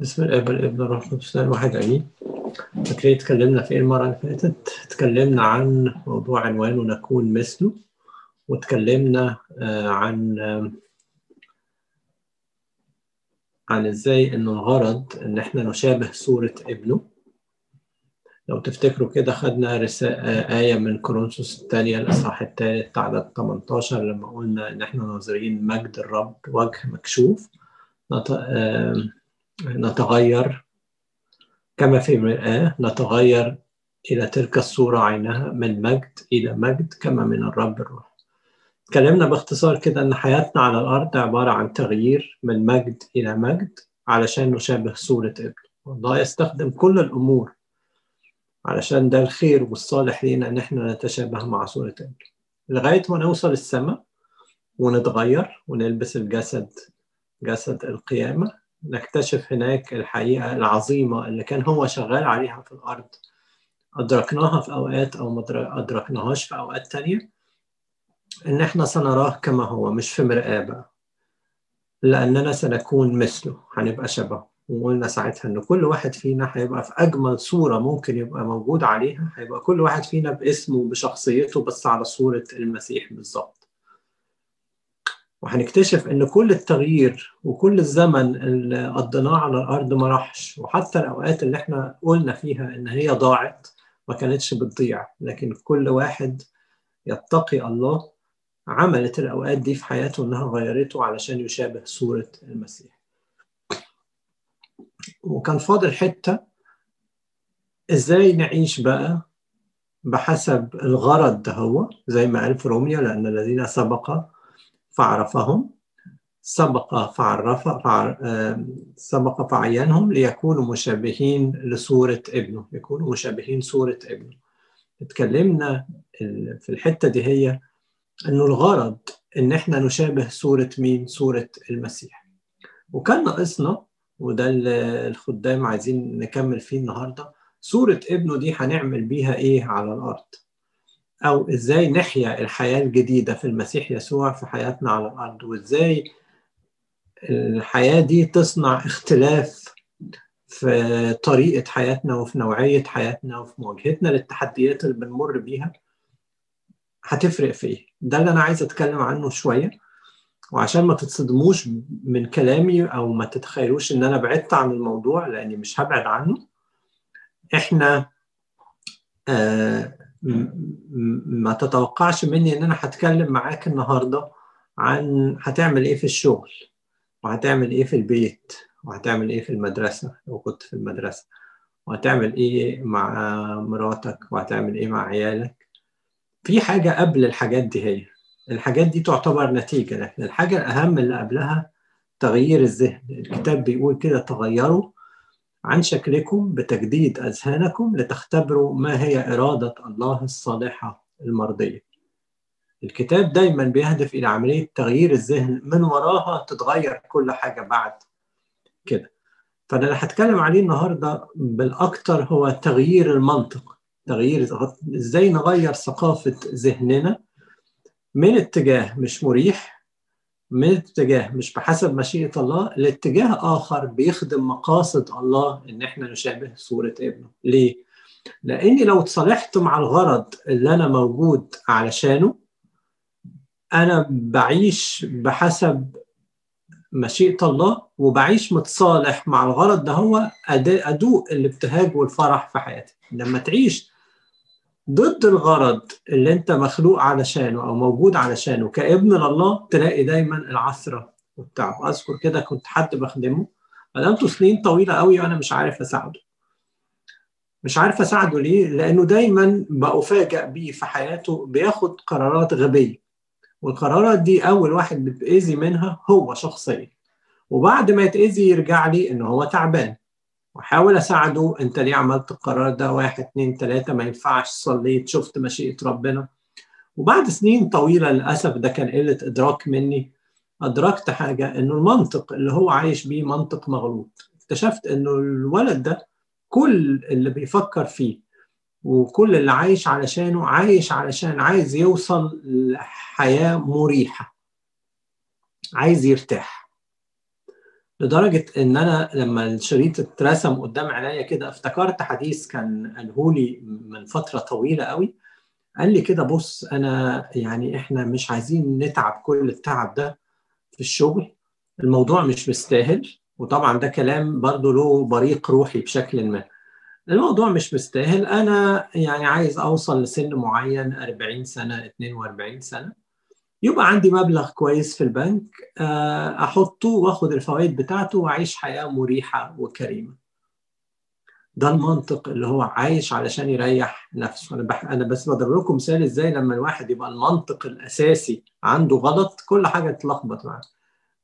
بسم الله والابن والروح القدس الواحد امين فاكرين اتكلمنا في المرة اللي فاتت اتكلمنا عن موضوع عنوانه نكون مثله واتكلمنا آه، عن آه، عن إزاي إن الغرض إن إحنا نشابه صورة ابنه. لو تفتكروا كده خدنا رسالة آية من كورنثوس الثانية الإصحاح الثالث عدد 18 لما قلنا إن إحنا ناظرين مجد الرب وجه مكشوف. آه، نتغير كما في مرآة نتغير إلى تلك الصورة عينها من مجد إلى مجد كما من الرب الروح. اتكلمنا باختصار كده إن حياتنا على الأرض عبارة عن تغيير من مجد إلى مجد علشان نشابه صورة ابنه. والله يستخدم كل الأمور علشان ده الخير والصالح لينا إن إحنا نتشابه مع صورة ابنه. لغاية ما نوصل السماء ونتغير ونلبس الجسد جسد القيامة نكتشف هناك الحقيقة العظيمة اللي كان هو شغال عليها في الأرض. أدركناها في أوقات أو ما أدركناهاش في أوقات تانية. إن إحنا سنراه كما هو مش في مرآة بقى. لأننا سنكون مثله هنبقى شبهه. وقلنا ساعتها إن كل واحد فينا هيبقى في أجمل صورة ممكن يبقى موجود عليها. هيبقى كل واحد فينا باسمه وبشخصيته بس على صورة المسيح بالظبط. وهنكتشف إن كل التغيير وكل الزمن اللي قضيناه على الأرض ما راحش. وحتى الأوقات اللي إحنا قلنا فيها إن هي ضاعت ما كانتش بتضيع. لكن كل واحد يتقي الله عملت الأوقات دي في حياته إنها غيرته علشان يشابه صورة المسيح. وكان فاضل حتة إزاي نعيش بقى بحسب الغرض ده هو زي ما قال في روميا لأن الذين سبق فعرفهم سبق فعرف فعر... سبق فعينهم ليكونوا مشابهين لصورة ابنه يكونوا مشابهين صورة ابنه. اتكلمنا في الحتة دي هي إنه الغرض إن إحنا نشابه صورة مين؟ صورة المسيح. وكان ناقصنا وده اللي الخدام عايزين نكمل فيه النهارده صورة ابنه دي هنعمل بيها إيه على الأرض؟ أو إزاي نحيا الحياة الجديدة في المسيح يسوع في حياتنا على الأرض وإزاي الحياة دي تصنع اختلاف في طريقة حياتنا وفي نوعية حياتنا وفي مواجهتنا للتحديات اللي بنمر بيها. هتفرق في إيه؟ ده اللي أنا عايز أتكلم عنه شوية. وعشان ما تتصدموش من كلامي أو ما تتخيلوش إن أنا بعدت عن الموضوع لأني مش هبعد عنه إحنا آه ما تتوقعش مني ان أنا هتكلم معاك النهارده عن هتعمل إيه في الشغل وهتعمل إيه في البيت وهتعمل إيه في المدرسة لو كنت في المدرسة وهتعمل إيه مع مراتك وهتعمل إيه مع عيالك في حاجة قبل الحاجات دي هي الحاجات دي تعتبر نتيجه لكن الحاجة الاهم اللي قبلها تغيير الذهن الكتاب بيقول كده تغيروا عن شكلكم بتجديد أذهانكم لتختبروا ما هي إرادة الله الصالحة المرضية. الكتاب دايما بيهدف إلى عملية تغيير الذهن من وراها تتغير كل حاجة بعد كده. فأنا اللي هتكلم عليه النهاردة بالأكثر هو تغيير المنطق. تغيير إزاي نغير ثقافة ذهننا من اتجاه مش مريح من اتجاه مش بحسب مشيئة الله لاتجاه آخر بيخدم مقاصد الله إن إحنا نشابه صورة ابنه ليه؟ لأني لو اتصالحت مع الغرض اللي أنا موجود علشانه أنا بعيش بحسب مشيئة الله وبعيش متصالح مع الغرض ده هو أدوق الابتهاج والفرح في حياتي لما تعيش ضد الغرض اللي انت مخلوق علشانه أو موجود علشانه كابن لله تلاقي دايما العثرة والتعب أذكر كده كنت حد بخدمه. خدمته سنين طويلة قوي وأنا مش عارف أساعده. مش عارف أساعده ليه؟ لأنه دايما بفاجئ بيه في حياته بياخد قرارات غبية. والقرارات دي أول واحد بيتاذي منها هو شخصيا. وبعد ما يتأذي يرجع لي ان هو تعبان. واحاول أساعده. أنت ليه عملت القرار ده؟ واحد اتنين تلاتة ما ينفعش صليت شفت مشيئة ربنا. وبعد سنين طويلة للأسف ده كان قلة إدراك مني. أدركت حاجة إنه المنطق اللي هو عايش بيه منطق مغلوط. اكتشفت إنه الولد ده كل اللي بيفكر فيه وكل اللي عايش علشانه عايش علشان عايز يوصل لحياة مريحة عايز يرتاح. لدرجة إن أنا لما الشريط اترسم قدام عينيا كده افتكرت حديث كان قاله لي من فترة طويلة قوي. قال لي كده بص أنا يعني إحنا مش عايزين نتعب كل التعب ده في الشغل الموضوع مش مستاهل وطبعا ده كلام برضه له بريق روحي بشكل ما. الموضوع مش مستاهل أنا يعني عايز أوصل لسن معين 40 سنة 42 سنة. يبقى عندي مبلغ كويس في البنك أحطه وآخد الفوائد بتاعته وأعيش حياة مريحة وكريمة. ده المنطق اللي هو عايش علشان يريح نفسه. أنا بح... أنا بس بضرب لكم مثال إزاي لما الواحد يبقى المنطق الأساسي عنده غلط كل حاجة تتلخبط معاه.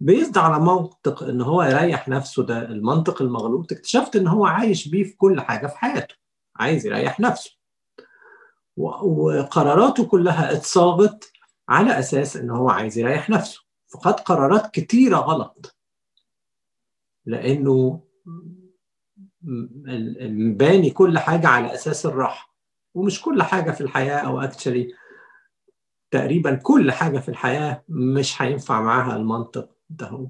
بيزد على منطق إن هو يريح نفسه ده المنطق المغلوط اكتشفت إن هو عايش بيه في كل حاجة في حياته عايز يريح نفسه. وقراراته كلها اتصاغت على أساس إن هو عايز يريح نفسه. فخد قرارات كتيرة غلط. لأنه باني كل حاجة على أساس الراحة. ومش كل حاجة في الحياة أو اكشلي تقريبا كل حاجة في الحياة مش هينفع معاها المنطق ده. هو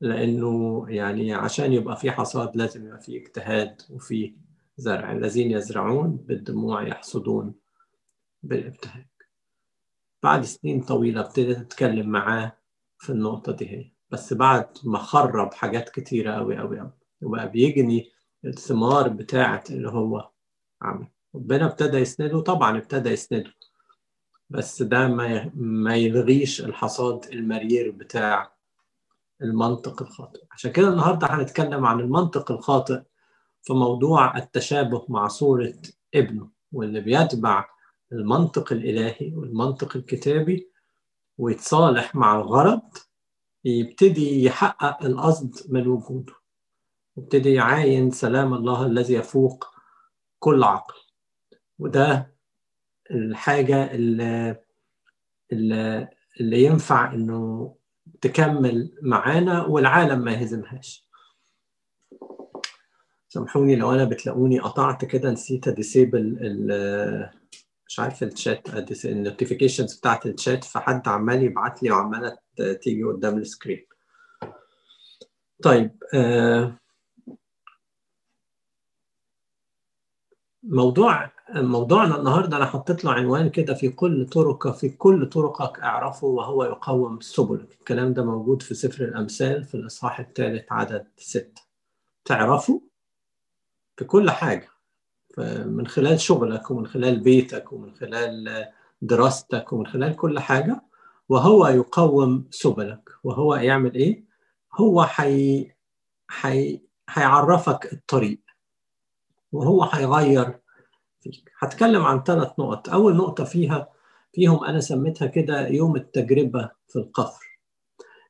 لأنه يعني عشان يبقى في حصاد لازم يبقى في اجتهاد وفي زرع. الذين يزرعون بالدموع يحصدون. بالابتهاج بعد سنين طويلة ابتديت أتكلم معاه في النقطة دي هي. بس بعد ما خرب حاجات كتيرة أوي أوي أوي وبقى بيجني الثمار بتاعة اللي هو عمل ربنا ابتدى يسنده طبعا ابتدى يسنده. بس ده ما ما يلغيش الحصاد المرير بتاع المنطق الخاطئ. عشان كده النهارده هنتكلم عن المنطق الخاطئ في موضوع التشابه مع صورة ابنه واللي بيتبع المنطق الإلهي والمنطق الكتابي ويتصالح مع الغرض يبتدي يحقق القصد من وجوده. يبتدي يعاين سلام الله الذي يفوق كل عقل. وده الحاجة اللي, اللي, ينفع إنه تكمل معانا والعالم ما يهزمهاش. سامحوني لو أنا بتلاقوني قطعت كده نسيت أ disable مش عارف ال chat ال notifications بتاعت الشات فحد عمال يبعت لي وعمالة تيجي قدام ال screen. طيب آه موضوع موضوعنا النهارده أنا حطيت له عنوان كده في كل طرق في كل طرقك اعرفه وهو يقوم سبلك. الكلام ده موجود في سفر الأمثال في الإصحاح الثالث عدد ستة. تعرفه؟ في كل حاجة. من خلال شغلك ومن خلال بيتك ومن خلال دراستك ومن خلال كل حاجة وهو يقوم سبلك. وهو يعمل إيه؟ هو حي... حي... هيعرفك الطريق. وهو هيغير فيك. هتكلم عن ثلاث نقط. أول نقطة فيها فيهم أنا سميتها كده يوم التجربة في القفر.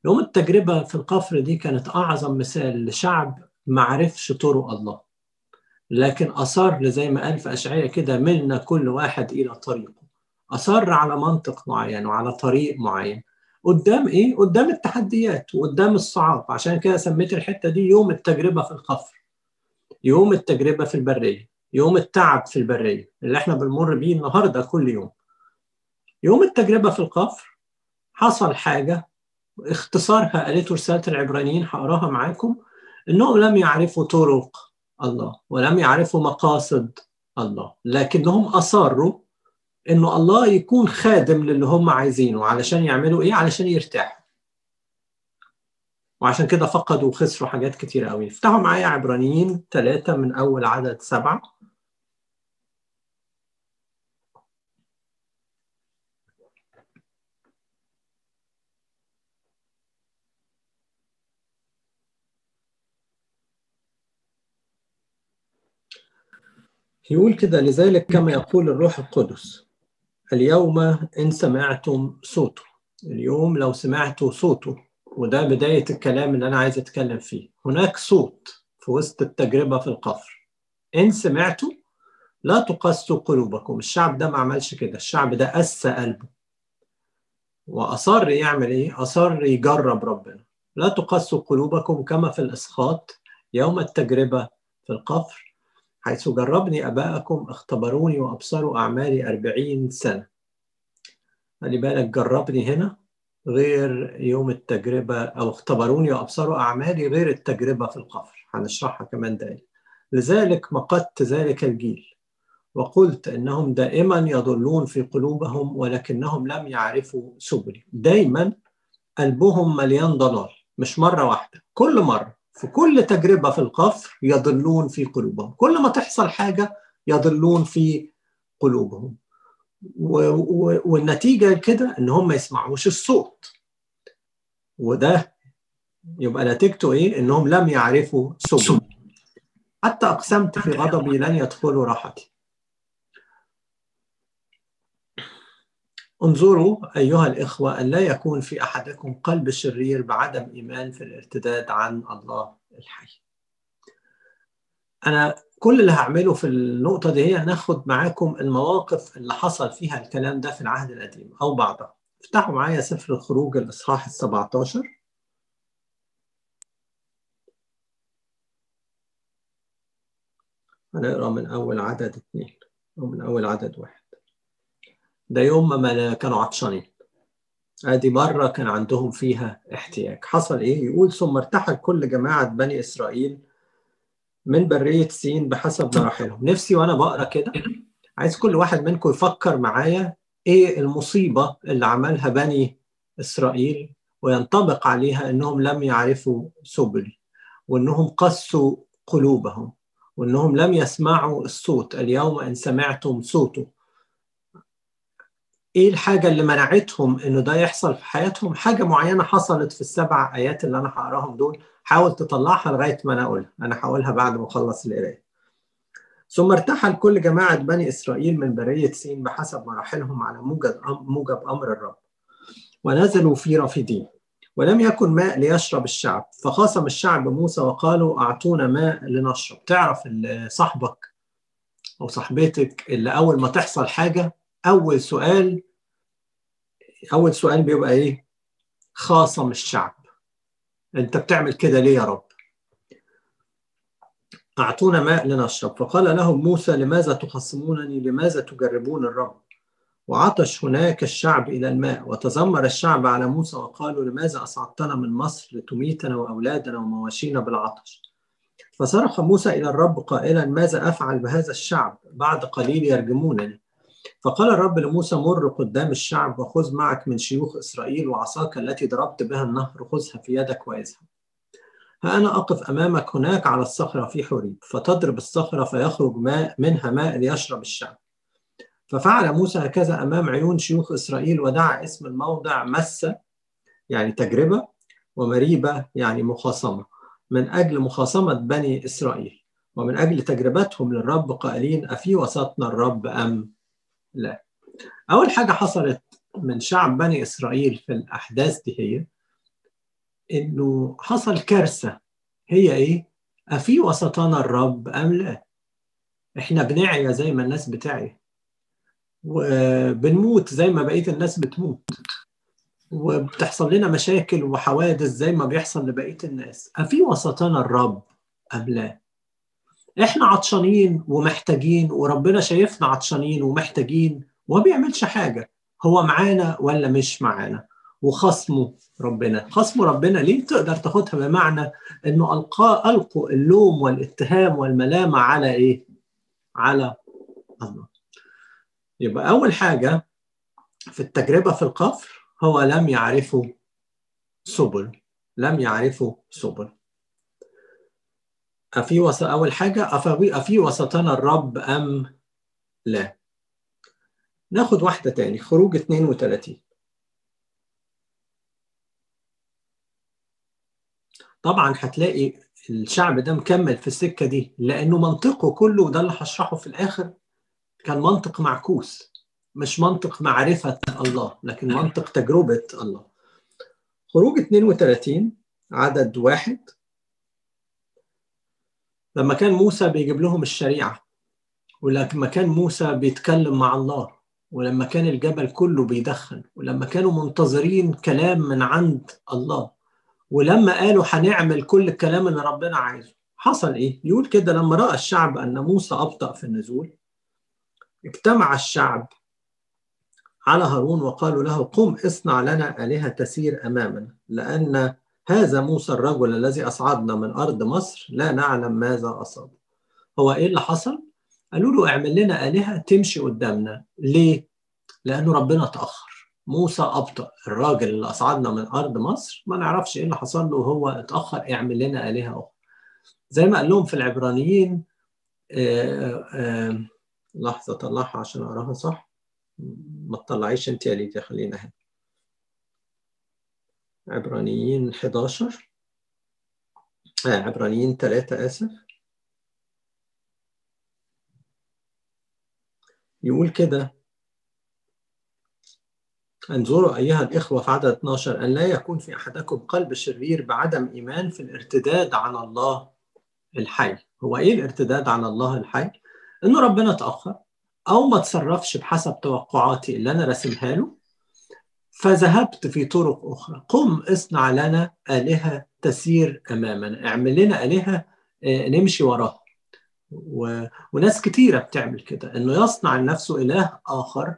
يوم التجربة في القفر دي كانت أعظم مثال لشعب معرفش طرق الله. لكن أصر زي ما قال في أشعية كده منا كل واحد إلى طريقه. أصر على منطق معين وعلى طريق معين. قدام إيه؟ قدام التحديات وقدام الصعاب. عشان كده سميت الحتة دي يوم التجربة في القفر يوم التجربة في البرية يوم التعب في البرية اللي إحنا بنمر بيه النهاردة كل يوم. يوم التجربة في القفر حصل حاجة اختصارها قالته رسالة العبرانيين هقراها معاكم إنهم لم يعرفوا طرق الله ولم يعرفوا مقاصد الله. لكنهم أصروا إنه الله يكون خادم للي هم عايزينه علشان يعملوا إيه؟ علشان يرتاحوا. وعشان كده فقدوا وخسروا حاجات كتير قوي. افتحوا معايا عبرانيين ثلاثة من أول عدد سبعة. يقول كده لذلك كما يقول الروح القدس اليوم إن سمعتم صوته. اليوم لو سمعتوا صوته وده بداية الكلام اللي أنا عايز أتكلم فيه. هناك صوت في وسط التجربة في القفر. إن سمعتوا لا تقسوا قلوبكم. الشعب ده ما عملش كده. الشعب ده قسى قلبه. وأصر يعمل إيه؟ أصر يجرب ربنا. لا تقسوا قلوبكم كما في الإسخاط يوم التجربة في القفر. حيث جربني أباءكم اختبروني وأبصروا أعمالي أربعين سنة. خلي بالك جربني هنا غير يوم التجربة أو اختبروني وأبصروا أعمالي غير التجربة في القفر. هنشرحها كمان دقيقة لذلك مقدت ذلك الجيل وقلت إنهم دائما يضلون في قلوبهم ولكنهم لم يعرفوا سبلي. دايما قلبهم مليان ضلال مش مرة واحدة كل مرة. في كل تجربة في القفر يضلون في قلوبهم. كل ما تحصل حاجة يضلون في قلوبهم. والنتيجة كده إن هم ما يسمعوش الصوت. وده يبقى نتيجته إيه؟ إنهم لم يعرفوا سبل حتى أقسمت في غضبي لن يدخلوا راحتي. انظروا أيها الإخوة أن لا يكون في أحدكم قلب شرير بعدم إيمان في الارتداد عن الله الحي. أنا كل اللي هعمله في النقطة دي هي ناخد معاكم المواقف اللي حصل فيها الكلام ده في العهد القديم أو بعضها افتحوا معايا سفر الخروج الإصحاح ال 17 هنقرأ من أول عدد اثنين أو من أول عدد واحد. ده يوم ما كانوا عطشانين. ادي مرة كان عندهم فيها احتياج. حصل إيه؟ يقول ثم ارتحل كل جماعة بني إسرائيل من برية سين بحسب مراحلهم نفسي وأنا بقرأ كده عايز كل واحد منكم يفكر معايا إيه المصيبة اللي عملها بني إسرائيل وينطبق عليها إنهم لم يعرفوا سبلي وإنهم قسوا قلوبهم وإنهم لم يسمعوا الصوت. اليوم إن سمعتم صوته. إيه الحاجة اللي منعتهم إنه ده يحصل في حياتهم؟ حاجة معينة حصلت في السبع آيات اللي أنا هقراهم دول حاول تطلعها لغاية ما أنا أقولها. أنا هقولها بعد ما أخلص القراية. ثم ارتحل كل جماعة بني إسرائيل من برية سين بحسب مراحلهم على موجب موجب أمر الرب. ونزلوا في رافدين. ولم يكن ماء ليشرب الشعب. فخاصم الشعب موسى وقالوا أعطونا ماء لنشرب. تعرف صاحبك أو صاحبتك اللي أول ما تحصل حاجة أول سؤال أول سؤال بيبقى إيه؟ خاصم الشعب. أنت بتعمل كده ليه يا رب؟ أعطونا ماء لنشرب. فقال لهم موسى لماذا تخصمونني لماذا تجربون الرب وعطش هناك الشعب إلى الماء. وتذمر الشعب على موسى وقالوا لماذا أصعدتنا من مصر لتميتنا وأولادنا ومواشينا بالعطش؟ فصرخ موسى إلى الرب قائلا ماذا أفعل بهذا الشعب؟ بعد قليل يرجمونني. فقال الرب لموسى مر قدام الشعب وخذ معك من شيوخ إسرائيل وعصاك التي ضربت بها النهر خذها في يدك واذهب ها أنا أقف أمامك هناك على الصخرة في حريب فتضرب الصخرة فيخرج ماء منها ماء ليشرب الشعب. ففعل موسى هكذا أمام عيون شيوخ إسرائيل ودعا اسم الموضع مسة يعني تجربة ومريبة يعني مخاصمة. من أجل مخاصمة بني إسرائيل ومن أجل تجربتهم للرب قائلين أفي وسطنا الرب أم؟ لا أول حاجة حصلت من شعب بني إسرائيل في الأحداث دي هي إنه حصل كارثة هي إيه؟ أفي وسطنا الرب أم لا؟ إحنا بنعيا زي ما الناس بتعيا وبنموت زي ما بقية الناس بتموت وبتحصل لنا مشاكل وحوادث زي ما بيحصل لبقية الناس أفي وسطنا الرب أم لا؟ إحنا عطشانين ومحتاجين وربنا شايفنا عطشانين ومحتاجين وما بيعملش حاجة. هو معانا ولا مش معانا؟ وخصمه ربنا. خصمه ربنا ليه تقدر تاخدها؟ بمعنى إنه القى ألقوا اللوم والاتهام والملامة على إيه؟ على الله. يبقى أول حاجة في التجربة في القفر هو لم يعرفوا سبل. لم يعرفوا سبل. أفي وسط أول حاجة أفي, أفي وسطنا الرب أم لا؟ ناخد واحدة تاني خروج 32 طبعا هتلاقي الشعب ده مكمل في السكة دي لأنه منطقه كله ده اللي هشرحه في الآخر كان منطق معكوس مش منطق معرفة الله لكن منطق تجربة الله. خروج 32 عدد واحد. لما كان موسى بيجيب لهم الشريعة ولما كان موسى بيتكلم مع الله ولما كان الجبل كله بيدخن ولما كانوا منتظرين كلام من عند الله ولما قالوا هنعمل كل الكلام اللي ربنا عايزه حصل إيه؟ يقول كده لما رأى الشعب أن موسى أبطأ في النزول اجتمع الشعب على هارون وقالوا له قم اصنع لنا آلهة تسير أمامنا لأن هذا موسى الرجل الذي أصعدنا من أرض مصر لا نعلم ماذا أصاب. هو إيه اللي حصل؟ قالوا له اعمل لنا آلهة تمشي قدامنا. ليه؟ لأنه ربنا تأخر. موسى أبطأ. الراجل اللي أصعدنا من أرض مصر ما نعرفش إيه اللي حصل له وهو اتأخر اعمل لنا آلهة أخرى. زي ما قال لهم في العبرانيين آآ آآ لحظة طلعها عشان أقراها صح؟ ما تطلعيش أنت يا ليديا خلينا هنا. عبرانيين 11 آه عبرانيين 3 آسف. يقول كده انظروا أيها الإخوة في عدد 12 أن لا يكون في أحدكم قلب شرير بعدم إيمان في الارتداد عن الله الحي. هو إيه الارتداد عن الله الحي؟ إنه ربنا تأخر أو ما تصرفش بحسب توقعاتي اللي أنا راسمها له. فذهبت في طرق أخرى. قم اصنع لنا آلهة تسير أمامنا. اعمل لنا آلهة نمشي وراها. و... وناس كتيرة بتعمل كده. إنه يصنع لنفسه إله آخر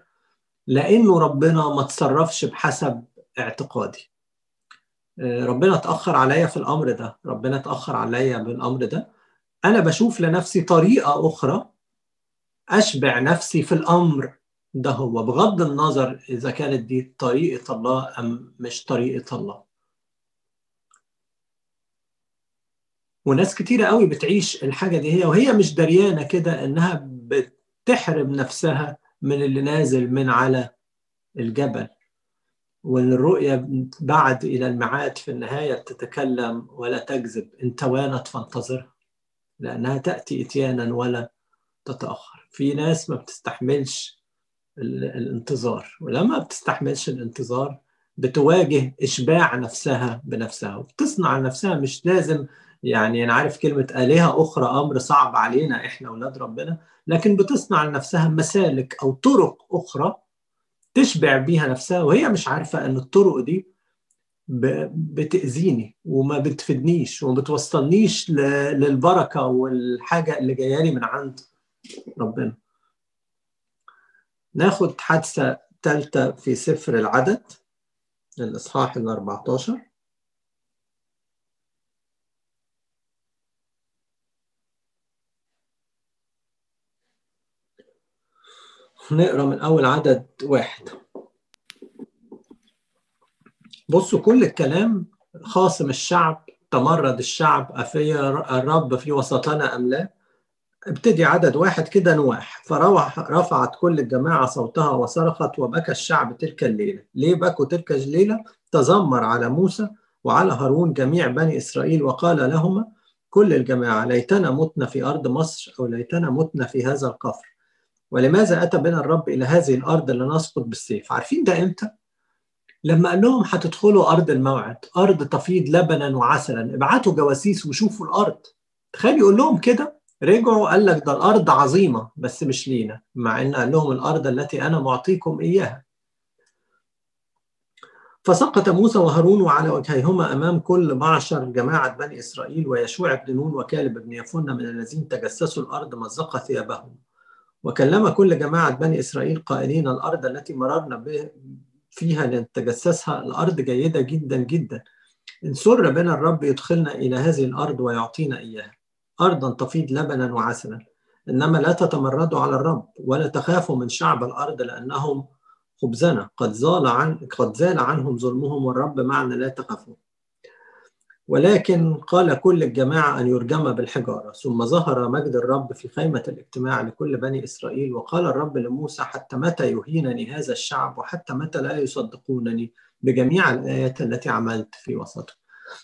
لأنه ربنا ما تصرفش بحسب اعتقادي. ربنا تأخر عليا في الأمر ده. ربنا تأخر عليا بالأمر ده. أنا بشوف لنفسي طريقة أخرى أشبع نفسي في الأمر. ده هو بغض النظر إذا كانت دي طريقة الله أم مش طريقة الله. وناس كتيرة قوي بتعيش الحاجة دي هي وهي مش دريانة كده إنها بتحرم نفسها من اللي نازل من على الجبل. وإن الرؤية بعد إلى الميعاد في النهاية بتتكلم ولا تكذب إن توانت فانتظرها لأنها تأتي إتيانا ولا تتأخر. في ناس ما بتستحملش الانتظار ولما بتستحملش الانتظار بتواجه إشباع نفسها بنفسها وبتصنع نفسها مش لازم يعني أنا عارف كلمة آلهة أخرى أمر صعب علينا إحنا أولاد ربنا لكن بتصنع لنفسها مسالك أو طرق أخرى تشبع بيها نفسها وهي مش عارفة أن الطرق دي بتأذيني وما بتفيدنيش وما بتوصلنيش للبركة والحاجة اللي جاية لي من عند ربنا. ناخد حادثة ثالثة في سفر العدد الإصحاح ال 14 نقرأ من أول عدد واحد. بصوا كل الكلام خاصم الشعب تمرد الشعب أفي الرب في وسطنا أم لا؟ ابتدي عدد واحد كده نواح. فرفعت كل الجماعة صوتها وصرخت وبكى الشعب تلك الليلة. ليه بكوا تلك الليلة؟ تذمر على موسى وعلى هارون جميع بني إسرائيل وقال لهما كل الجماعة ليتنا متنا في أرض مصر أو ليتنا متنا في هذا القفر. ولماذا أتى بنا الرب إلى هذه الأرض لنسقط بالسيف؟ عارفين ده إمتى؟ لما قال لهم هتدخلوا أرض الموعد أرض تفيض لبنا وعسلا ابعتوا جواسيس وشوفوا الأرض. تخيل يقول لهم كده؟ رجعوا قال لك ده الأرض عظيمة بس مش لينا مع إن قال لهم الأرض التي أنا معطيكم إياها. فسقط موسى وهارون وعلى وجهيهما أمام كل معشر جماعة بني إسرائيل ويشوع بن نون وكالب بن يفن من الذين تجسسوا الأرض مزق ثيابهم. وكلم كل جماعة بني إسرائيل قائلين الأرض التي مررنا فيها لنتجسسها. الأرض جيدة جدا جدا. إن سر بنا الرب يدخلنا إلى هذه الأرض ويعطينا إياها. أرضا تفيض لبنا وعسلا إنما لا تتمردوا على الرب ولا تخافوا من شعب الأرض لأنهم خبزنا قد زال عن قد زال عنهم ظلمهم والرب معنا لا تخافوا ولكن قال كل الجماعة أن يرجم بالحجارة ثم ظهر مجد الرب في خيمة الاجتماع لكل بني إسرائيل وقال الرب لموسى حتى متى يهينني هذا الشعب وحتى متى لا يصدقونني؟ بجميع الآيات التي عملت في وسطهم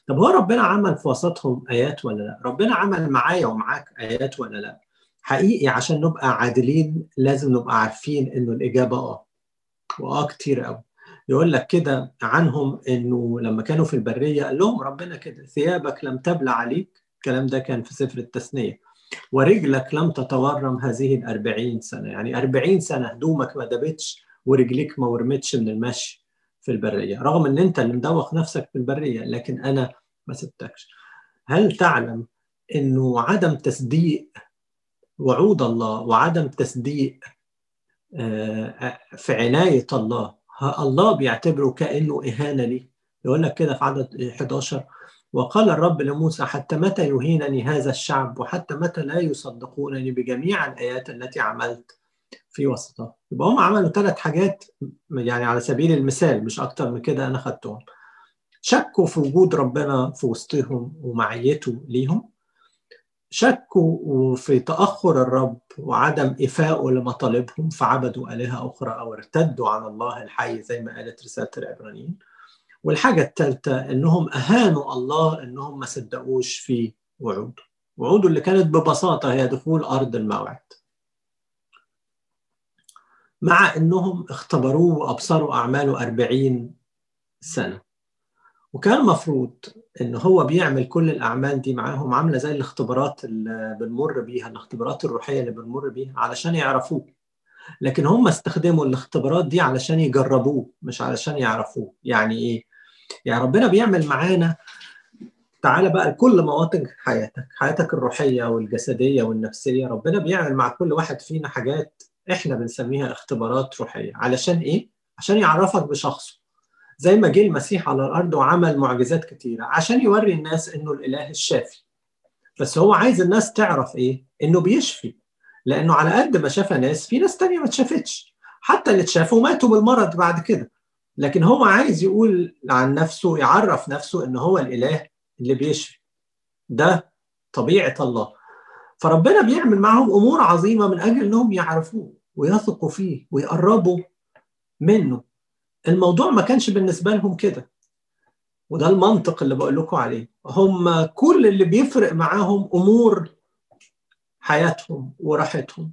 طب هو ربنا عمل في وسطهم آيات ولا لا؟ ربنا عمل معايا ومعاك آيات ولا لا؟ حقيقي عشان نبقى عادلين لازم نبقى عارفين إنه الإجابة آه وآه كتير قوي. يقول لك كده عنهم إنه لما كانوا في البرية قال لهم ربنا كده ثيابك لم تبلى عليك. الكلام ده كان في سفر التثنية. ورجلك لم تتورم هذه الأربعين سنة. يعني أربعين سنة هدومك ما دابتش ورجليك ما ورمتش من المشي. في البرية رغم إن أنت اللي مدوخ نفسك في البرية لكن أنا ما سبتكش. هل تعلم إنه عدم تصديق وعود الله وعدم تصديق آه، في عناية الله الله بيعتبره كأنه إهانة ليه يقول لك كده في عدد 11 وقال الرب لموسى حتى متى يهينني هذا الشعب وحتى متى لا يصدقونني بجميع الآيات التي عملت؟ في وسطهم يبقى هم عملوا ثلاث حاجات يعني على سبيل المثال مش أكتر من كده أنا خدتهم. شكوا في وجود ربنا في وسطهم ومعيته ليهم. شكوا في تأخر الرب وعدم إفاءه لمطالبهم فعبدوا آلهة أخرى أو ارتدوا على الله الحي زي ما قالت رسالة العبرانيين. والحاجة الثالثة إنهم أهانوا الله إنهم ما صدقوش في وعوده. وعوده اللي كانت ببساطة هي دخول أرض الموعد. مع إنهم اختبروه وأبصروا أعماله أربعين سنة. وكان مفروض إن هو بيعمل كل الأعمال دي معاهم عاملة زي الاختبارات اللي بنمر بيها الاختبارات الروحية اللي بنمر بيها علشان يعرفوه. لكن هم استخدموا الاختبارات دي علشان يجربوه مش علشان يعرفوه. يعني إيه؟ يعني ربنا بيعمل معانا. تعالى بقى لكل مواطن حياتك حياتك الروحية والجسدية والنفسية ربنا بيعمل مع كل واحد فينا حاجات إحنا بنسميها اختبارات روحية. علشان إيه؟ عشان يعرفك بشخصه زي ما جه المسيح على الأرض وعمل معجزات كتيرة. عشان يوري الناس إنه الإله الشافي. بس هو عايز الناس تعرف إيه؟ إنه بيشفي. لأنه على قد ما شاف ناس في ناس تانية ما اتشافتش. حتى اللي اتشافوا ماتوا بالمرض بعد كده. لكن هو عايز يقول عن نفسه يعرف نفسه إن هو الإله اللي بيشفي. ده طبيعة الله. فربنا بيعمل معهم أمور عظيمة من أجل إنهم يعرفوه. ويثقوا فيه ويقربوا منه. الموضوع ما كانش بالنسبة لهم كده. وده المنطق اللي بقول لكم عليه. هم كل اللي بيفرق معاهم أمور حياتهم وراحتهم.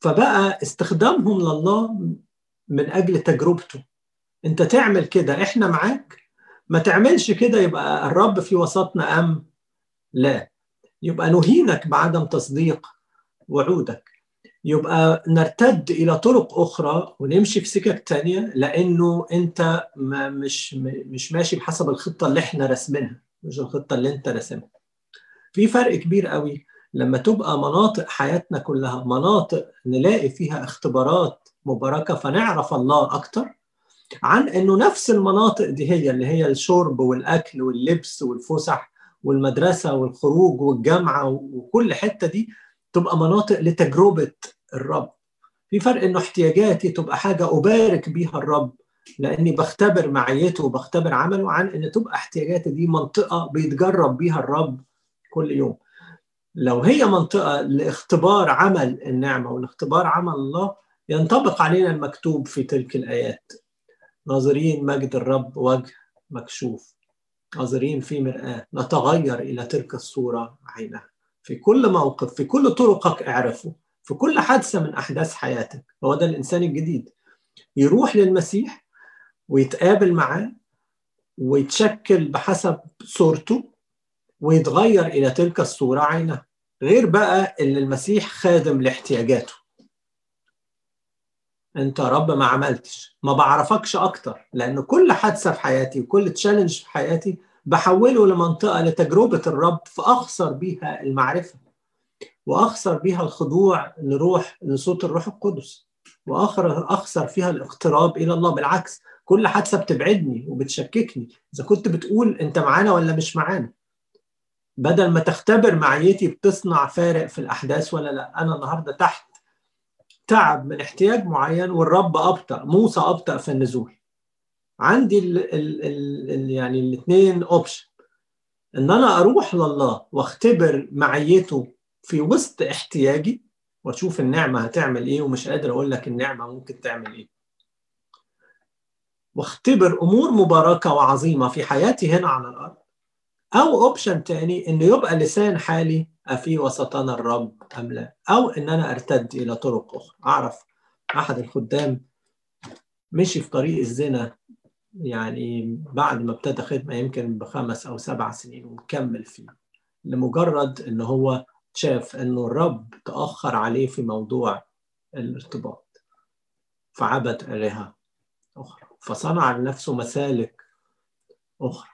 فبقى استخدامهم لله من أجل تجربته. أنت تعمل كده إحنا معاك. ما تعملش كده يبقى الرب في وسطنا أم لا؟ يبقى نهينك بعدم تصديق وعودك. يبقى نرتد إلى طرق أخرى ونمشي في سكك تانية لأنه أنت ما مش مش ماشي بحسب الخطة اللي إحنا راسمينها مش الخطة اللي أنت راسمها. في فرق كبير قوي. لما تبقى مناطق حياتنا كلها مناطق نلاقي فيها اختبارات مباركة فنعرف الله أكتر عن إنه نفس المناطق دي هي اللي هي الشرب والأكل واللبس والفسح والمدرسة والخروج والجامعة وكل حتة دي تبقى مناطق لتجربة الرب. في فرق إنه احتياجاتي تبقى حاجة أبارك بيها الرب لأني بختبر معيته وبختبر عمله عن إن تبقى احتياجاتي دي منطقة بيتجرب بيها الرب كل يوم. لو هي منطقة لاختبار عمل النعمة والاختبار عمل الله ينطبق علينا المكتوب في تلك الآيات. ناظرين مجد الرب وجه مكشوف. ناظرين في مرآة. نتغير إلى تلك الصورة عينها. في كل موقف في كل طرقك اعرفه في كل حادثة من أحداث حياتك. هو ده الإنسان الجديد. يروح للمسيح ويتقابل معاه ويتشكل بحسب صورته ويتغير إلى تلك الصورة عينها غير بقى اللي المسيح خادم لاحتياجاته. أنت يا رب ما عملتش ما بعرفكش أكتر لأن كل حادثة في حياتي وكل تشالنج في حياتي بحوله لمنطقة لتجربة الرب فأخسر بيها المعرفة وأخسر بها الخضوع لروح لصوت الروح القدس واخر أخسر فيها الاقتراب إلى الله. بالعكس كل حادثة بتبعدني وبتشككني. إذا كنت بتقول أنت معانا ولا مش معانا بدل ما تختبر معيتي بتصنع فارق في الأحداث ولا لأ. أنا النهارده تحت تعب من احتياج معين والرب أبطأ موسى أبطأ في النزول. عندي ال ال ال يعني الاثنين اوبشن إن أنا أروح لله وأختبر معيته في وسط احتياجي وأشوف النعمة هتعمل إيه ومش قادر أقول لك النعمة ممكن تعمل إيه. وأختبر أمور مباركة وعظيمة في حياتي هنا على الأرض. أو اوبشن تاني إنه يبقى لسان حالي أفي وسطنا الرب أم لا. أو إن أنا أرتد إلى طرق أخرى. أعرف أحد الخدام مشي في طريق الزنا يعني بعد ما ابتدى خدمة يمكن بخمس أو سبع سنين ومكمل فيه لمجرد إن هو شاف إنه الرب تأخر عليه في موضوع الارتباط فعبد آلهة أخرى فصنع لنفسه مسالك أخرى.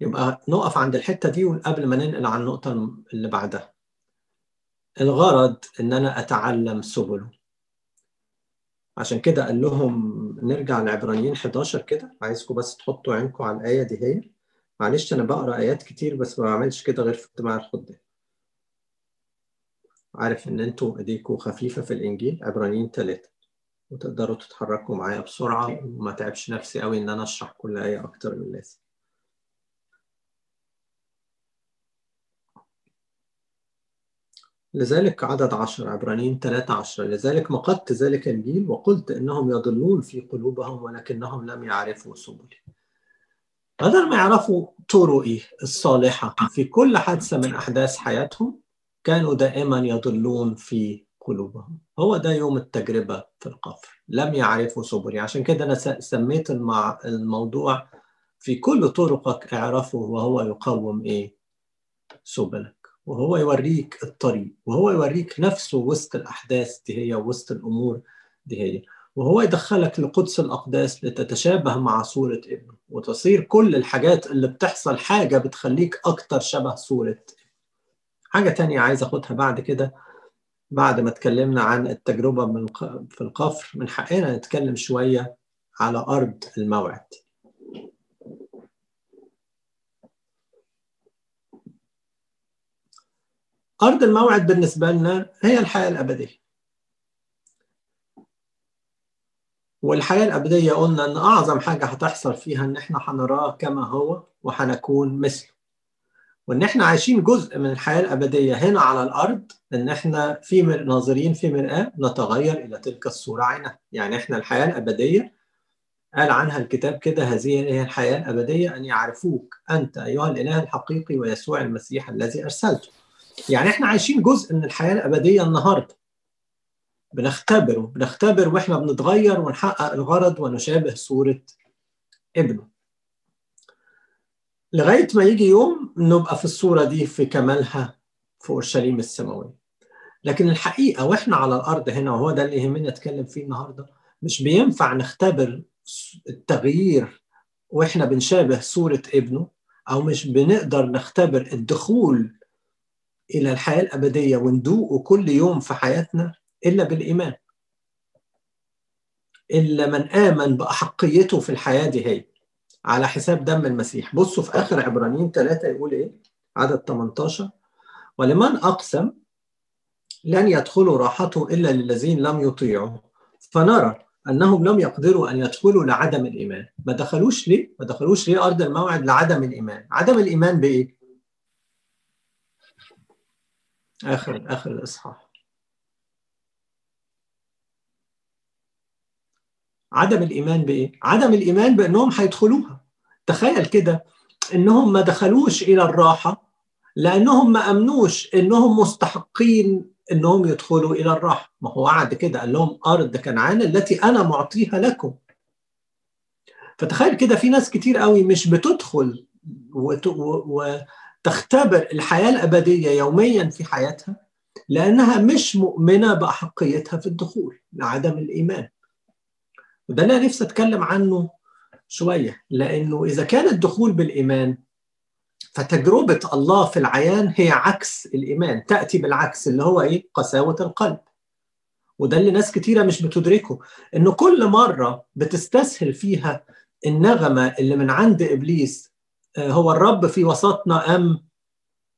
يبقى نقف عند الحتة دي قبل ما ننقل على النقطة اللي بعدها. الغرض إن أنا أتعلم سبله. عشان كده قال لهم نرجع لعبرانيين 11 كده عايزكم بس تحطوا عينكم على الآية دي هي. معلش أنا بقرأ آيات كتير بس ما بعملش كده غير في اجتماع الخدام عارف إن أنتوا ايديكم خفيفة في الإنجيل عبرانيين ثلاثة وتقدروا تتحركوا معايا بسرعة وما تعبش نفسي قوي إن أنا أشرح كل آية أكتر من اللازم لذلك عدد عشر عبرانيين ثلاثة عشر. لذلك مقدت ذلك الجيل وقلت إنهم يضلون في قلوبهم ولكنهم لم يعرفوا سبلي. بدل ما يعرفوا طرقي الصالحة في كل حادثة من أحداث حياتهم كانوا دائما يضلون في قلوبهم. هو ده يوم التجربة في القفر. لم يعرفوا سبلي. عشان كده أنا سميت الموضوع في كل طرقك اعرفه وهو يقوم إيه؟ سبلك. وهو يوريك الطريق وهو يوريك نفسه وسط الأحداث دي هي وسط الأمور دي هي. وهو يدخلك لقدس الأقداس لتتشابه مع صورة ابنه وتصير كل الحاجات اللي بتحصل حاجة بتخليك أكتر شبه صورة حاجة تانية عايز أخدها بعد كده بعد ما اتكلمنا عن التجربة من في القفر من حقنا نتكلم شوية على أرض الموعد. أرض الموعد بالنسبة لنا هي الحياة الأبدية. والحياة الأبدية قلنا إن أعظم حاجة هتحصل فيها إن إحنا هنراه كما هو وهنكون مثله. وإن إحنا عايشين جزء من الحياة الأبدية هنا على الأرض إن إحنا في ناظرين في مرآة نتغير إلى تلك الصورة عينها يعني إحنا الحياة الأبدية قال عنها الكتاب كده هذه هي الحياة الأبدية أن يعرفوك أنت أيها الإله الحقيقي ويسوع المسيح الذي أرسلته. يعني إحنا عايشين جزء من الحياة الأبدية النهارده. بنختبره بنختبر وإحنا بنتغير ونحقق الغرض ونشابه صورة ابنه. لغاية ما يجي يوم نبقى في الصورة دي في كمالها في أورشليم السماوية. لكن الحقيقة وإحنا على الأرض هنا وهو ده اللي يهمنا نتكلم فيه النهارده مش بينفع نختبر التغيير وإحنا بنشابه صورة ابنه أو مش بنقدر نختبر الدخول إلى الحياة الأبدية وندوقه كل يوم في حياتنا إلا بالإيمان. إلا من آمن بأحقيته في الحياة دي هي. على حساب دم المسيح. بصوا في آخر عبرانيين ثلاثة يقول إيه؟ عدد 18 ولمن أقسم لن يدخلوا راحته إلا للذين لم يطيعوا فنرى أنهم لم يقدروا أن يدخلوا لعدم الإيمان. ما دخلوش ليه؟ ما دخلوش ليه أرض الموعد؟ لعدم الإيمان. عدم الإيمان بإيه؟ آخر آخر الإصحاح عدم الإيمان بإيه؟ عدم الإيمان بأنهم هيدخلوها تخيل كده إنهم ما دخلوش إلى الراحة لأنهم ما أمنوش إنهم مستحقين إنهم يدخلوا إلى الراحة. ما هو وعد كده قال لهم أرض كنعان التي أنا معطيها لكم. فتخيل كده في ناس كتير قوي مش بتدخل وت... و... تختبر الحياة الأبدية يوميا في حياتها لأنها مش مؤمنة بأحقيتها في الدخول لعدم الإيمان وده أنا نفسي أتكلم عنه شوية لأنه إذا كان الدخول بالإيمان فتجربة الله في العيان هي عكس الإيمان تأتي بالعكس اللي هو إيه؟ قساوة القلب وده اللي ناس كتيرة مش بتدركه إنه كل مرة بتستسهل فيها النغمة اللي من عند إبليس هو الرب في وسطنا أم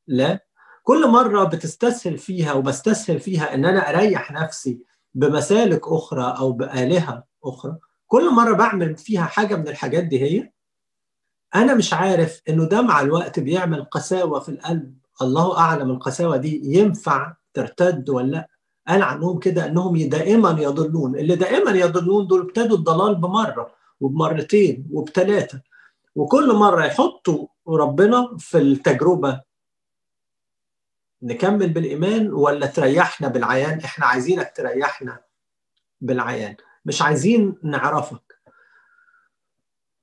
لا؟ كل مرة بتستسهل فيها وبستسهل فيها أن أنا أريح نفسي بمسالك أخرى أو بآلهة أخرى كل مرة بعمل فيها حاجة من الحاجات دي هي؟ أنا مش عارف إنه ده مع الوقت بيعمل قساوة في القلب. الله أعلم القساوة دي ينفع ترتد ولا لأ. قال عنهم كده أنهم دائما يضلون. اللي دائما يضلون دول ابتدوا الضلال بمرة وبمرتين وبثلاثة وكل مرة يحطوا ربنا في التجربة نكمل بالإيمان ولا تريحنا بالعيان؟ إحنا عايزينك تريحنا بالعيان مش عايزين نعرفك.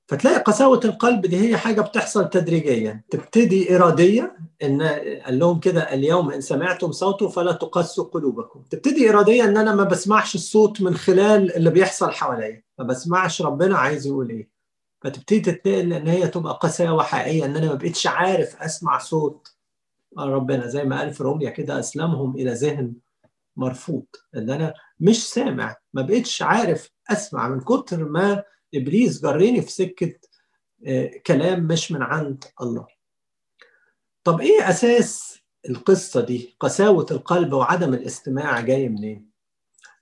فتلاقي قساوة القلب دي هي حاجة بتحصل تدريجيا. تبتدي إرادية إن قال لهم كده اليوم إن سمعتم صوته فلا تقسوا قلوبكم. تبتدي إرادية إن أنا ما بسمعش الصوت من خلال اللي بيحصل حواليا. ما بسمعش ربنا عايز يقول إيه. فتبتدي تتنقل إن هي تبقى قساوه حقيقيه إن أنا ما بقتش عارف أسمع صوت ربنا. زي ما قال في روميا كده أسلمهم إلى ذهن مرفوض إن أنا مش سامع ما بقتش عارف أسمع. من كتر ما إبليس جرني في سكة كلام مش من عند الله. طب إيه أساس القصة دي؟ قساوة القلب وعدم الاستماع جاي منين؟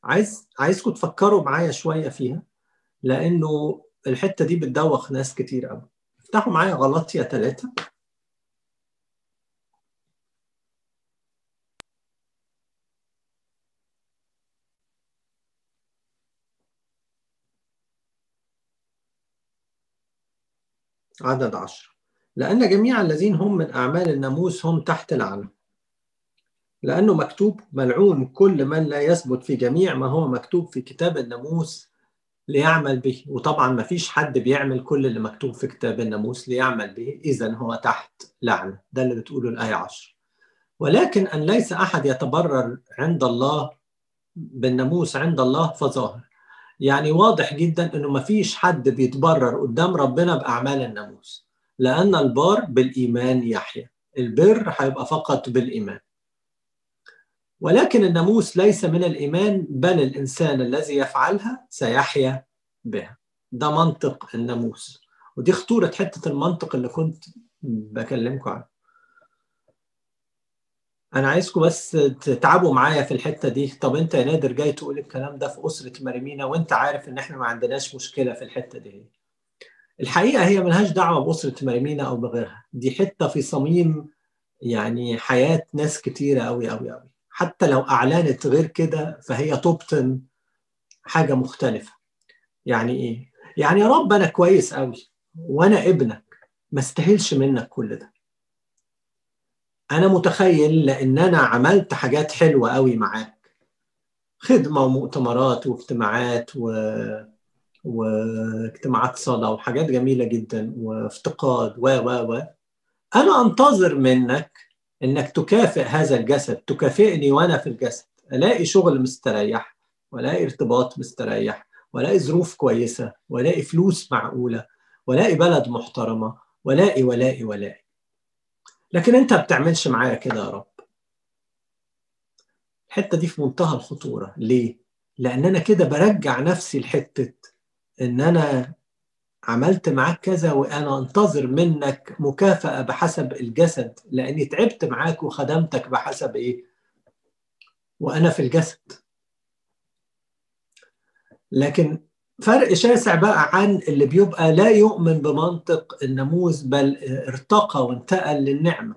عايز عايزكم تفكروا معايا شوية فيها لأنه الحتة دي بتدوخ ناس كتير قوي. افتحوا معايا غلطية ثلاثة عدد عشر. لأن جميع الذين هم من أعمال الناموس هم تحت لعنة لأنه مكتوب ملعون كل من لا يثبت في جميع ما هو مكتوب في كتاب الناموس. ليعمل به. وطبعا ما فيش حد بيعمل كل اللي مكتوب في كتاب الناموس ليعمل به إذا هو تحت لعنة. ده اللي بتقوله الآية 10 ولكن أن ليس أحد يتبرر عند الله بالناموس عند الله فظاهر. يعني واضح جدا أنه ما فيش حد بيتبرر قدام ربنا بأعمال الناموس. لأن البار بالإيمان يحيا البر هيبقى فقط بالإيمان. ولكن الناموس ليس من الإيمان بل الإنسان الذي يفعلها سيحيا بها. ده منطق الناموس. ودي خطورة حتة المنطق اللي كنت بكلمكم عنه. أنا عايزكم بس تتعبوا معايا في الحتة دي. طب أنت يا نادر جاي تقول الكلام ده في أسرة مريمينا وأنت عارف إن إحنا ما عندناش مشكلة في الحتة دي. الحقيقة هي ملهاش دعوة بأسرة مريمينا أو بغيرها. دي حتة في صميم يعني حياة ناس كتيرة أوي أوي أوي. حتى لو أعلنت غير كده فهي تبطن حاجة مختلفة. يعني إيه؟ يعني يا رب أنا كويس قوي وأنا ابنك ما استاهلش منك كل ده. أنا متخيل لأن أنا عملت حاجات حلوة قوي معاك. خدمة ومؤتمرات واجتماعات و... واجتماعات صلاة وحاجات جميلة جدا وافتقاد و و و. أنا أنتظر منك إنك تكافئ هذا الجسد تكافئني وأنا في الجسد. ألاقي شغل مستريح وألاقي ارتباط مستريح وألاقي ظروف كويسة وألاقي فلوس معقولة وألاقي بلد محترمة وألاقي والاقي والاقي لكن أنت ما بتعملش معايا كده يا رب. الحتة دي في منتهى الخطورة. ليه؟ لأن أنا كده برجع نفسي لحتة إن أنا عملت معاك كذا وأنا أنتظر منك مكافأة بحسب الجسد لأني تعبت معاك وخدمتك بحسب إيه؟ وأنا في الجسد. لكن فرق شاسع بقى عن اللي بيبقى لا يؤمن بمنطق الناموس بل ارتقى وانتقل للنعمة.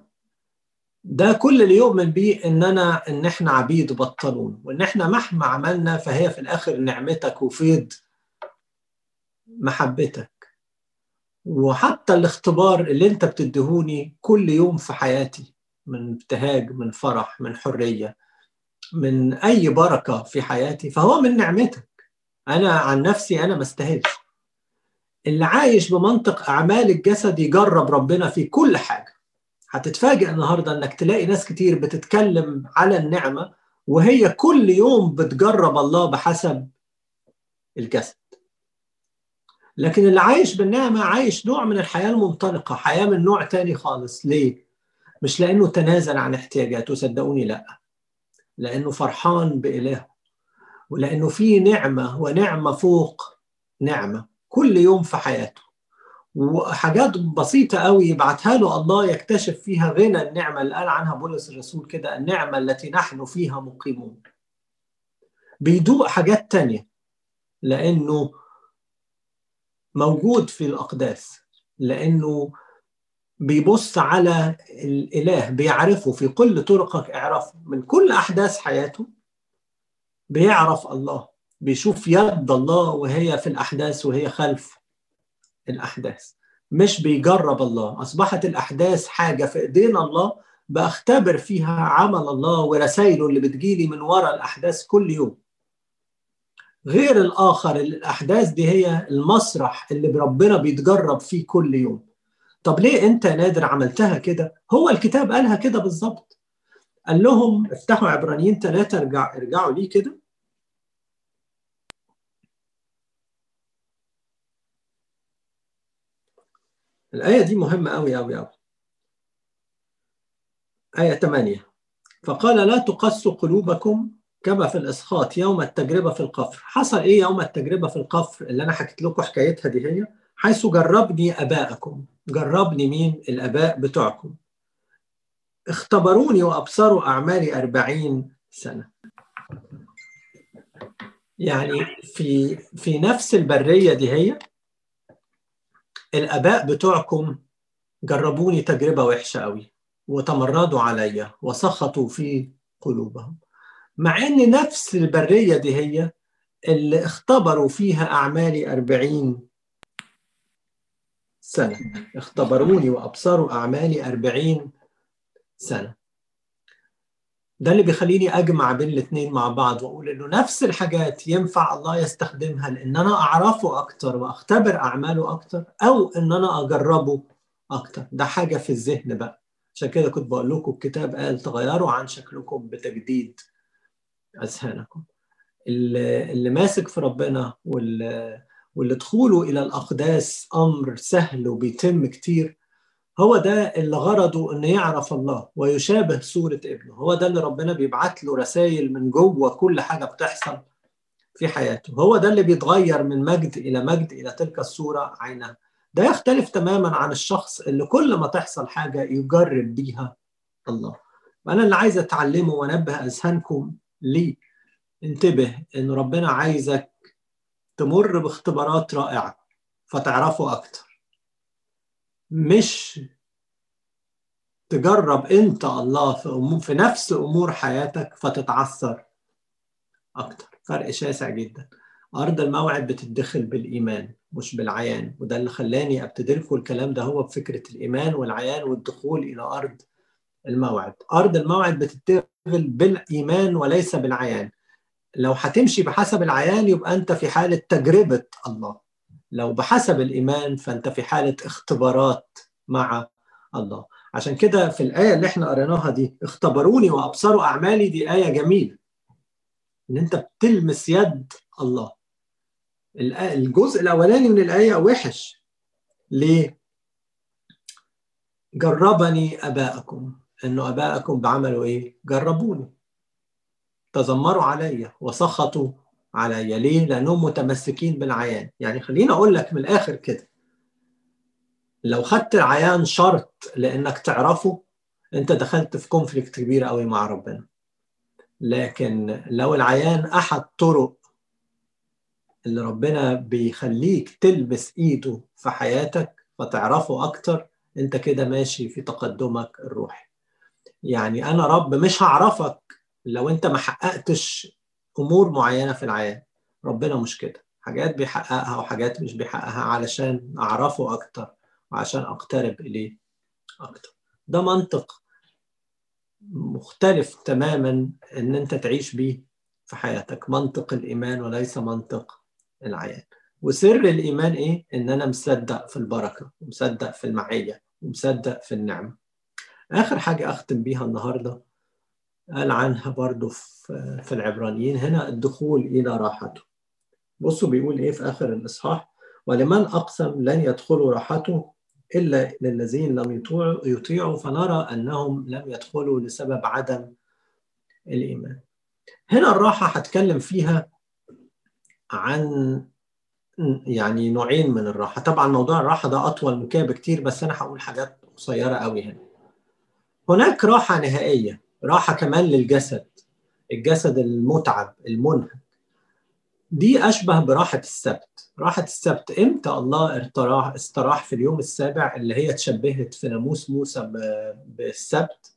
ده كل اللي يؤمن بيه ان أنا إن إحنا عبيد بطلون وإن إحنا مهما عملنا فهي في الآخر نعمتك وفيض محبتك. وحتى الاختبار اللي انت بتديهوني كل يوم في حياتي من ابتهاج من فرح من حرية من أي بركة في حياتي فهو من نعمتك. أنا عن نفسي أنا ما اللي عايش بمنطق أعمال الجسد يجرب ربنا في كل حاجة. هتتفاجئ النهارده إنك تلاقي ناس كتير بتتكلم على النعمة وهي كل يوم بتجرب الله بحسب الجسد. لكن اللي عايش بالنعمة عايش نوع من الحياة المنطلقة حياة من نوع تاني خالص. ليه؟ مش لأنه تنازل عن احتياجاته صدقوني لأ. لأنه فرحان بإلهه ولأنه في نعمة ونعمة فوق نعمة كل يوم في حياته. وحاجات بسيطة قوي يبعتها له الله يكتشف فيها غنى النعمة اللي قال عنها بولس الرسول كده النعمة التي نحن فيها مقيمون. بيدوق حاجات تانية. لأنه موجود في الأقداس لأنه بيبص على الإله بيعرفه في كل طرقك اعرفه من كل أحداث حياته بيعرف الله بيشوف يد الله وهي في الأحداث وهي خلف الأحداث. مش بيجرب الله. أصبحت الأحداث حاجة في إيدينا الله بختبر فيها عمل الله ورسائله اللي بتجيلي من وراء الأحداث كل يوم. غير الآخر الأحداث دي هي المسرح اللي ربنا بيتجرب فيه كل يوم. طب ليه أنت نادر عملتها كده؟ هو الكتاب قالها كده بالظبط. قال لهم افتحوا عبرانيين ثلاثة ارجع ارجعوا ليه كده؟ الآية دي مهمة أوي أوي أوي. آية 8 فقال لا تقسوا قلوبكم كما في الإسخاط يوم التجربة في القفر. حصل إيه يوم التجربة في القفر اللي أنا حكيت لكم حكايتها دي هي؟ حيث جربني أباءكم. جربني مين؟ الأباء بتوعكم. اختبروني وأبصروا أعمالي أربعين سنة. يعني في في نفس البرية دي هي الآباء بتوعكم جربوني تجربة وحشة قوي وتمردوا عليا وسخطوا في قلوبهم. مع إن نفس البرية دي هي اللي اختبروا فيها أعمالي أربعين سنة. اختبروني وأبصروا أعمالي أربعين سنة. ده اللي بيخليني أجمع بين الاثنين مع بعض وأقول إنه نفس الحاجات ينفع الله يستخدمها لأن أنا أعرفه أكتر وأختبر أعماله أكتر أو إن أنا أجربه أكتر. ده حاجة في الذهن بقى. عشان كده كنت بقول لكم الكتاب قال تغيروا عن شكلكم بتجديد. أذهانكم. اللي, ماسك في ربنا واللي, واللي دخوله إلى الأقداس أمر سهل وبيتم كتير هو ده اللي غرضه إنه يعرف الله ويشابه صورة ابنه. هو ده اللي ربنا بيبعت له رسائل من جوه كل حاجة بتحصل في حياته. هو ده اللي بيتغير من مجد إلى مجد إلى تلك الصورة عينها ده يختلف تماما عن الشخص اللي كل ما تحصل حاجة يجرب بيها الله. وأنا اللي عايز أتعلمه وأنبه أذهانكم ليه؟ انتبه إن ربنا عايزك تمر باختبارات رائعة فتعرفه أكتر. مش تجرب أنت الله في أمور في نفس أمور حياتك فتتعثر أكتر. فرق شاسع جدا. أرض الموعد بتدخل بالإيمان مش بالعيان وده اللي خلاني ابتدي لكم الكلام ده هو بفكرة الإيمان والعيان والدخول إلى أرض الموعد. أرض الموعد بتتدخل بالإيمان وليس بالعيان. لو هتمشي بحسب العيان يبقى أنت في حالة تجربة الله. لو بحسب الإيمان فأنت في حالة اختبارات مع الله. عشان كده في الآية اللي إحنا قريناها دي اختبروني وأبصروا أعمالي دي آية جميلة. إن أنت بتلمس يد الله. الجزء الأولاني من الآية وحش. ليه؟ جربني أباءكم. إنه أباءكم بعملوا إيه؟ جربوني. تذمروا عليا وسخطوا عليا ليه؟ لأنهم متمسكين بالعيان. يعني خليني أقول لك من الآخر كده. لو خدت العيان شرط لإنك تعرفه أنت دخلت في كونفليكت كبير قوي مع ربنا. لكن لو العيان أحد طرق اللي ربنا بيخليك تلبس إيده في حياتك فتعرفه أكتر أنت كده ماشي في تقدمك الروحي. يعني أنا رب مش هعرفك لو أنت ما حققتش أمور معينة في العيان ربنا مش كده. حاجات بيحققها وحاجات مش بيحققها علشان أعرفه أكتر وعشان أقترب إليه أكتر. ده منطق مختلف تماما إن أنت تعيش بيه في حياتك. منطق الإيمان وليس منطق العيان. وسر الإيمان إيه؟ إن أنا مصدق في البركة ومصدق في المعية ومصدق في النعمة. آخر حاجة أختم بيها النهارده قال عنها برضو في العبرانيين هنا الدخول إلى راحته. بصوا بيقول إيه في آخر الإصحاح؟ ولمن أقسم لن يدخلوا راحته إلا للذين لم يطيعوا يطيعوا فنرى أنهم لم يدخلوا لسبب عدم الإيمان. هنا الراحة هتكلم فيها عن يعني نوعين من الراحة. طبعا موضوع الراحة ده أطول من كده بكتير بس أنا هقول حاجات قصيرة قوي هنا. هناك راحة نهائية راحة كمان للجسد الجسد المتعب المنهك. دي أشبه براحة السبت. راحة السبت إمتى الله استراح استراح في اليوم السابع اللي هي تشبهت في ناموس موسى بالسبت؟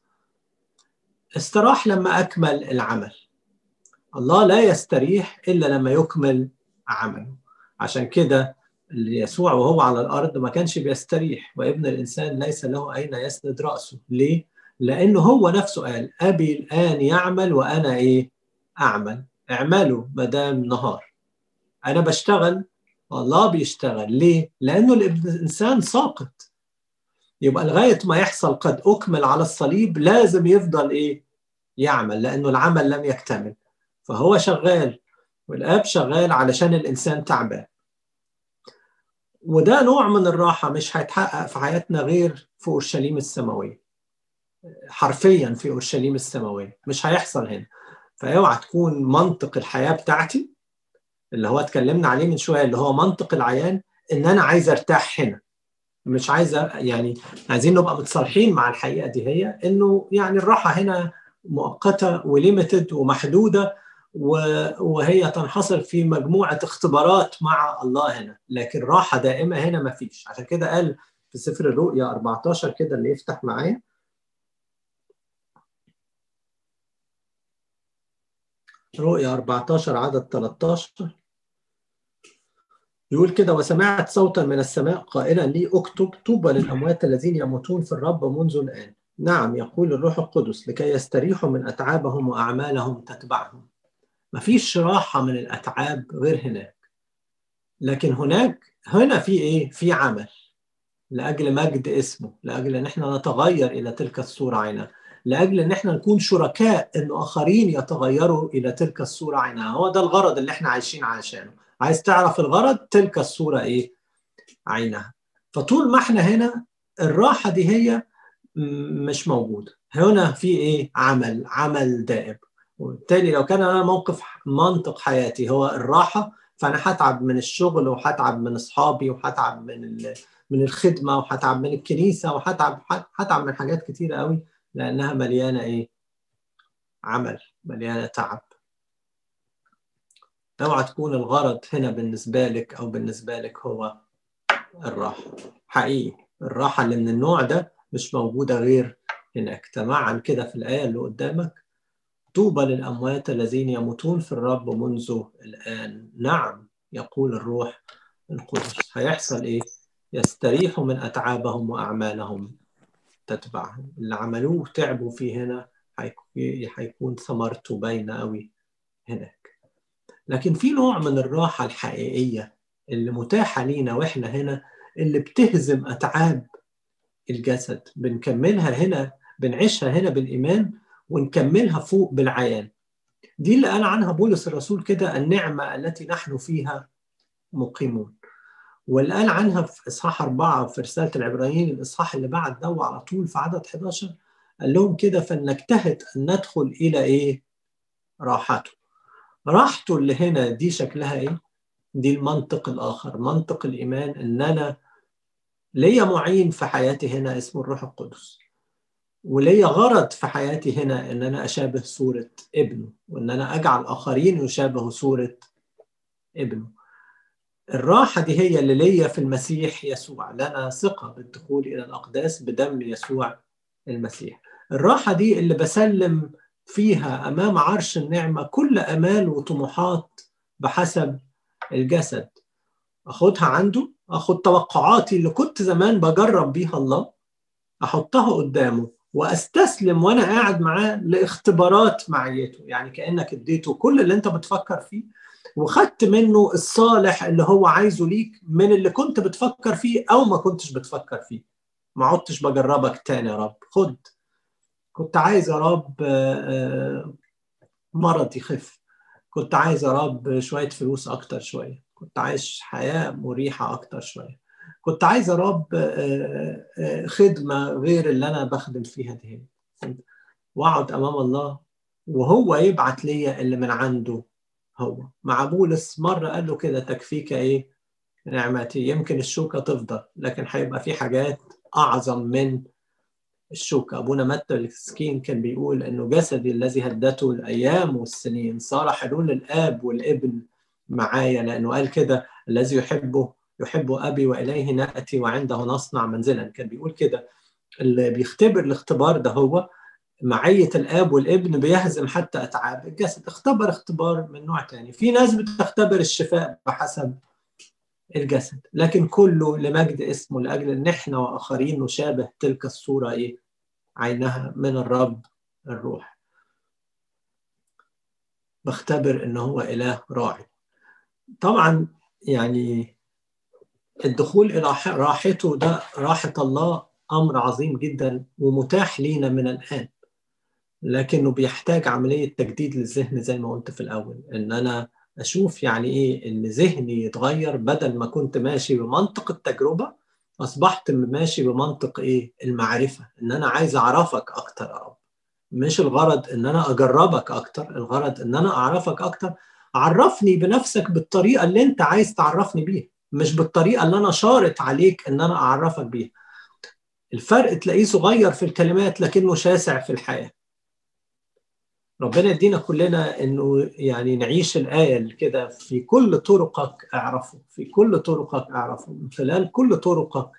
استراح لما أكمل العمل. الله لا يستريح إلا لما يكمل عمله. عشان كده يسوع وهو على الأرض ما كانش بيستريح وابن الإنسان ليس له أين يسند رأسه. ليه؟ لأنه هو نفسه قال أبي الآن يعمل وأنا إيه؟ أعمل. اعملوا دام نهار. أنا بشتغل الله بيشتغل. ليه؟ لأنه الإنسان ساقط. يبقى لغاية ما يحصل قد أكمل على الصليب لازم يفضل إيه؟ يعمل لأنه العمل لم يكتمل. فهو شغال والآب شغال علشان الإنسان تعبان. وده نوع من الراحة مش هيتحقق في حياتنا غير في اورشليم السماوية. حرفيا في أورشليم السماوية. مش هيحصل هنا. فأوعى تكون منطق الحياة بتاعتي اللي هو اتكلمنا عليه من شوية اللي هو منطق العيان إن أنا عايز أرتاح هنا. مش عايزه يعني عايزين نبقى متصالحين مع الحقيقة دي هي إنه يعني الراحة هنا مؤقتة وليمتد ومحدودة وهي تنحصر في مجموعة اختبارات مع الله هنا. لكن راحة دائمة هنا ما فيش. عشان كده قال في سفر الرؤيا 14 كده اللي يفتح معايا رؤيا 14 عدد 13 يقول كده وسمعت صوتا من السماء قائلا لي اكتب طوبى للأموات الذين يموتون في الرب منذ الآن. نعم يقول الروح القدس لكي يستريحوا من أتعابهم وأعمالهم تتبعهم. مفيش راحة من الأتعاب غير هناك. لكن هناك هنا في إيه؟ في عمل. لأجل مجد اسمه لأجل إن إحنا نتغير إلى تلك الصورة عينها لأجل أن إحنا نكون شركاء إن آخرين يتغيروا إلى تلك الصورة عينها. هو ده الغرض اللي إحنا عايشين عشانه عايز تعرف الغرض؟ تلك الصورة إيه؟ عينها. فطول ما إحنا هنا الراحة دي هي مش موجودة. هنا في إيه؟ عمل عمل دائم. وبالتالي لو كان أنا موقف منطق حياتي هو الراحة فأنا هتعب من الشغل وهتعب من أصحابي وهتعب من من الخدمة وهتعب من الكنيسة وهتعب هتعب من حاجات كتيرة قوي لأنها مليانة إيه؟ عمل مليانة تعب. اوعى تكون الغرض هنا بالنسبة لك أو بالنسبة لك هو الراحة. حقيقي الراحة اللي من النوع ده مش موجودة غير هناك. تمعن كده في الآية اللي قدامك طوبى للأموات الذين يموتون في الرب منذ الآن. نعم يقول الروح القدس. هيحصل إيه؟ يستريحوا من أتعابهم وأعمالهم. تتبعهم اللي عملوه وتعبوا فيه هنا هيكون ثمرته باينة قوي هناك. لكن في نوع من الراحة الحقيقية اللي متاحة لينا وإحنا هنا اللي بتهزم أتعاب الجسد. بنكملها هنا بنعيشها هنا بالإيمان ونكملها فوق بالعيان. دي اللي قال عنها بولس الرسول كده النعمة التي نحن فيها مقيمون. واللي قال عنها في إصحاح أربعة في رسالة العبرانيين الإصحاح اللي بعد ده على طول في عدد 11 قال لهم كده فلنجتهد أن ندخل إلى إيه؟ راحته. راحته اللي هنا دي شكلها إيه؟ دي المنطق الآخر، منطق الإيمان ان أنا ليا معين في حياتي هنا اسمه الروح القدس. وليا غرض في حياتي هنا إن أنا أشابه صورة ابنه وإن أنا أجعل آخرين يشابهوا صورة ابنه. الراحة دي هي اللي ليا في المسيح يسوع. لنا ثقة بالدخول إلى الأقداس بدم يسوع المسيح. الراحة دي اللي بسلم فيها أمام عرش النعمة كل أمال وطموحات بحسب الجسد. أخدها عنده أخد توقعاتي اللي كنت زمان بجرب بيها الله أحطها قدامه وأستسلم وأنا قاعد معاه لاختبارات معيته. يعني كأنك اديته كل اللي أنت بتفكر فيه وخدت منه الصالح اللي هو عايزه ليك من اللي كنت بتفكر فيه أو ما كنتش بتفكر فيه. ما عدتش بجربك تاني يا رب. خد. كنت عايز يا رب مرض يخف. كنت عايز يا رب شوية فلوس أكتر شوية. كنت عايز حياة مريحة أكتر شوية. كنت عايز يا رب خدمة غير اللي أنا بخدم فيها دي. وأقعد أمام الله وهو يبعت لي اللي من عنده. هو. مع بولس مرة قال له كده تكفيك إيه؟ نعمتي. يمكن الشوكة تفضل لكن هيبقى في حاجات أعظم من الشوكة. أبونا متى السكين كان بيقول أنه جسدي الذي هدته الأيام والسنين صار حلول الآب والابن معايا لأنه قال كده الذي يحبه يحب أبي وإليه نأتي وعنده نصنع منزلا. كان بيقول كده. اللي بيختبر الاختبار ده هو معية الآب والابن بيهزم حتى أتعاب الجسد. اختبر اختبار من نوع تاني. في ناس بتختبر الشفاء بحسب الجسد لكن كله لمجد اسمه لأجل أن إحنا وآخرين نشابه تلك الصورة إيه؟ عينها من الرب الروح. بختبر أنه هو إله راعي. طبعا يعني الدخول إلى راحته ده راحة الله أمر عظيم جدا ومتاح لينا من الآن. لكنه بيحتاج عملية تجديد للذهن زي ما قلت في الأول إن أنا أشوف يعني إيه إن ذهني يتغير بدل ما كنت ماشي بمنطق التجربة أصبحت ماشي بمنطق إيه؟ المعرفة إن أنا عايز أعرفك أكتر يا رب. مش الغرض إن أنا أجربك أكتر الغرض إن أنا أعرفك أكتر. عرفني بنفسك بالطريقة اللي أنت عايز تعرفني بيها مش بالطريقة اللي أنا شارط عليك إن أنا أعرفك بيها. الفرق تلاقيه صغير في الكلمات لكنه شاسع في الحياة. ربنا يدينا كلنا إنه يعني نعيش الآية كده في كل طرقك أعرفه في كل طرقك أعرفه من خلال كل طرقك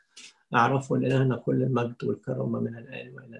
أعرفه لإلهنا كل المجد والكرامة من الان وإلى